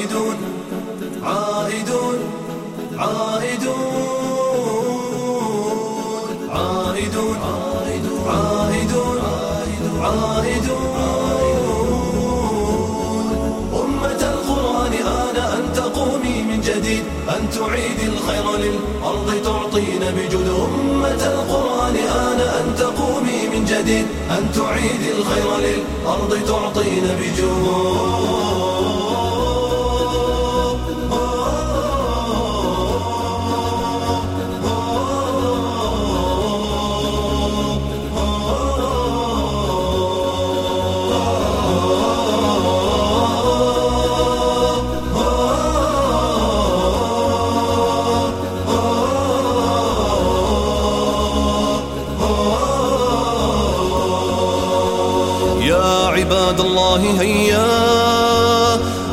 عائدون عائدون عائدون عائدون عائدون عائدون القرآن آن تعيدي الخير للأرض تعطين بجود. أمة القرآن آن أن تقومي من جديد أن تعيدي الخير للأرض تعطين بجود. عباد الله هيا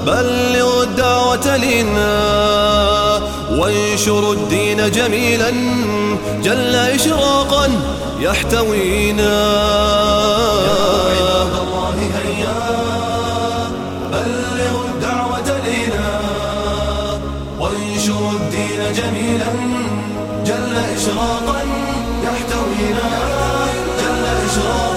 بلغوا الدعوة لنا وانشروا الدين جميلا جل إشراقا يحتوينا. جميلا جل إشراقا يحتوينا. جل إشراقا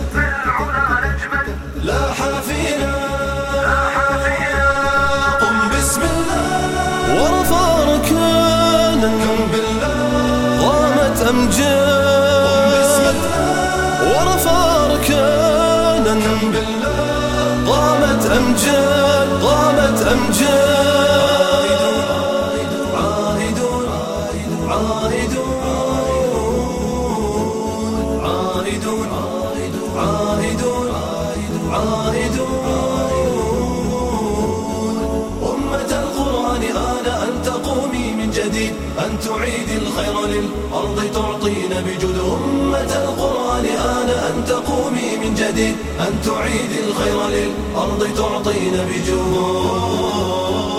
أمجاد ورفع ركانا قامت أمجاد قامت أمجاد عاهدون عاهدون عاهدون عاهدون أمة جديد أن تعيدي الخير للأرض تعطين بجود أمة القرآن آن أن تقومي من جديد أن تعيدي الخير للأرض تعطين بجود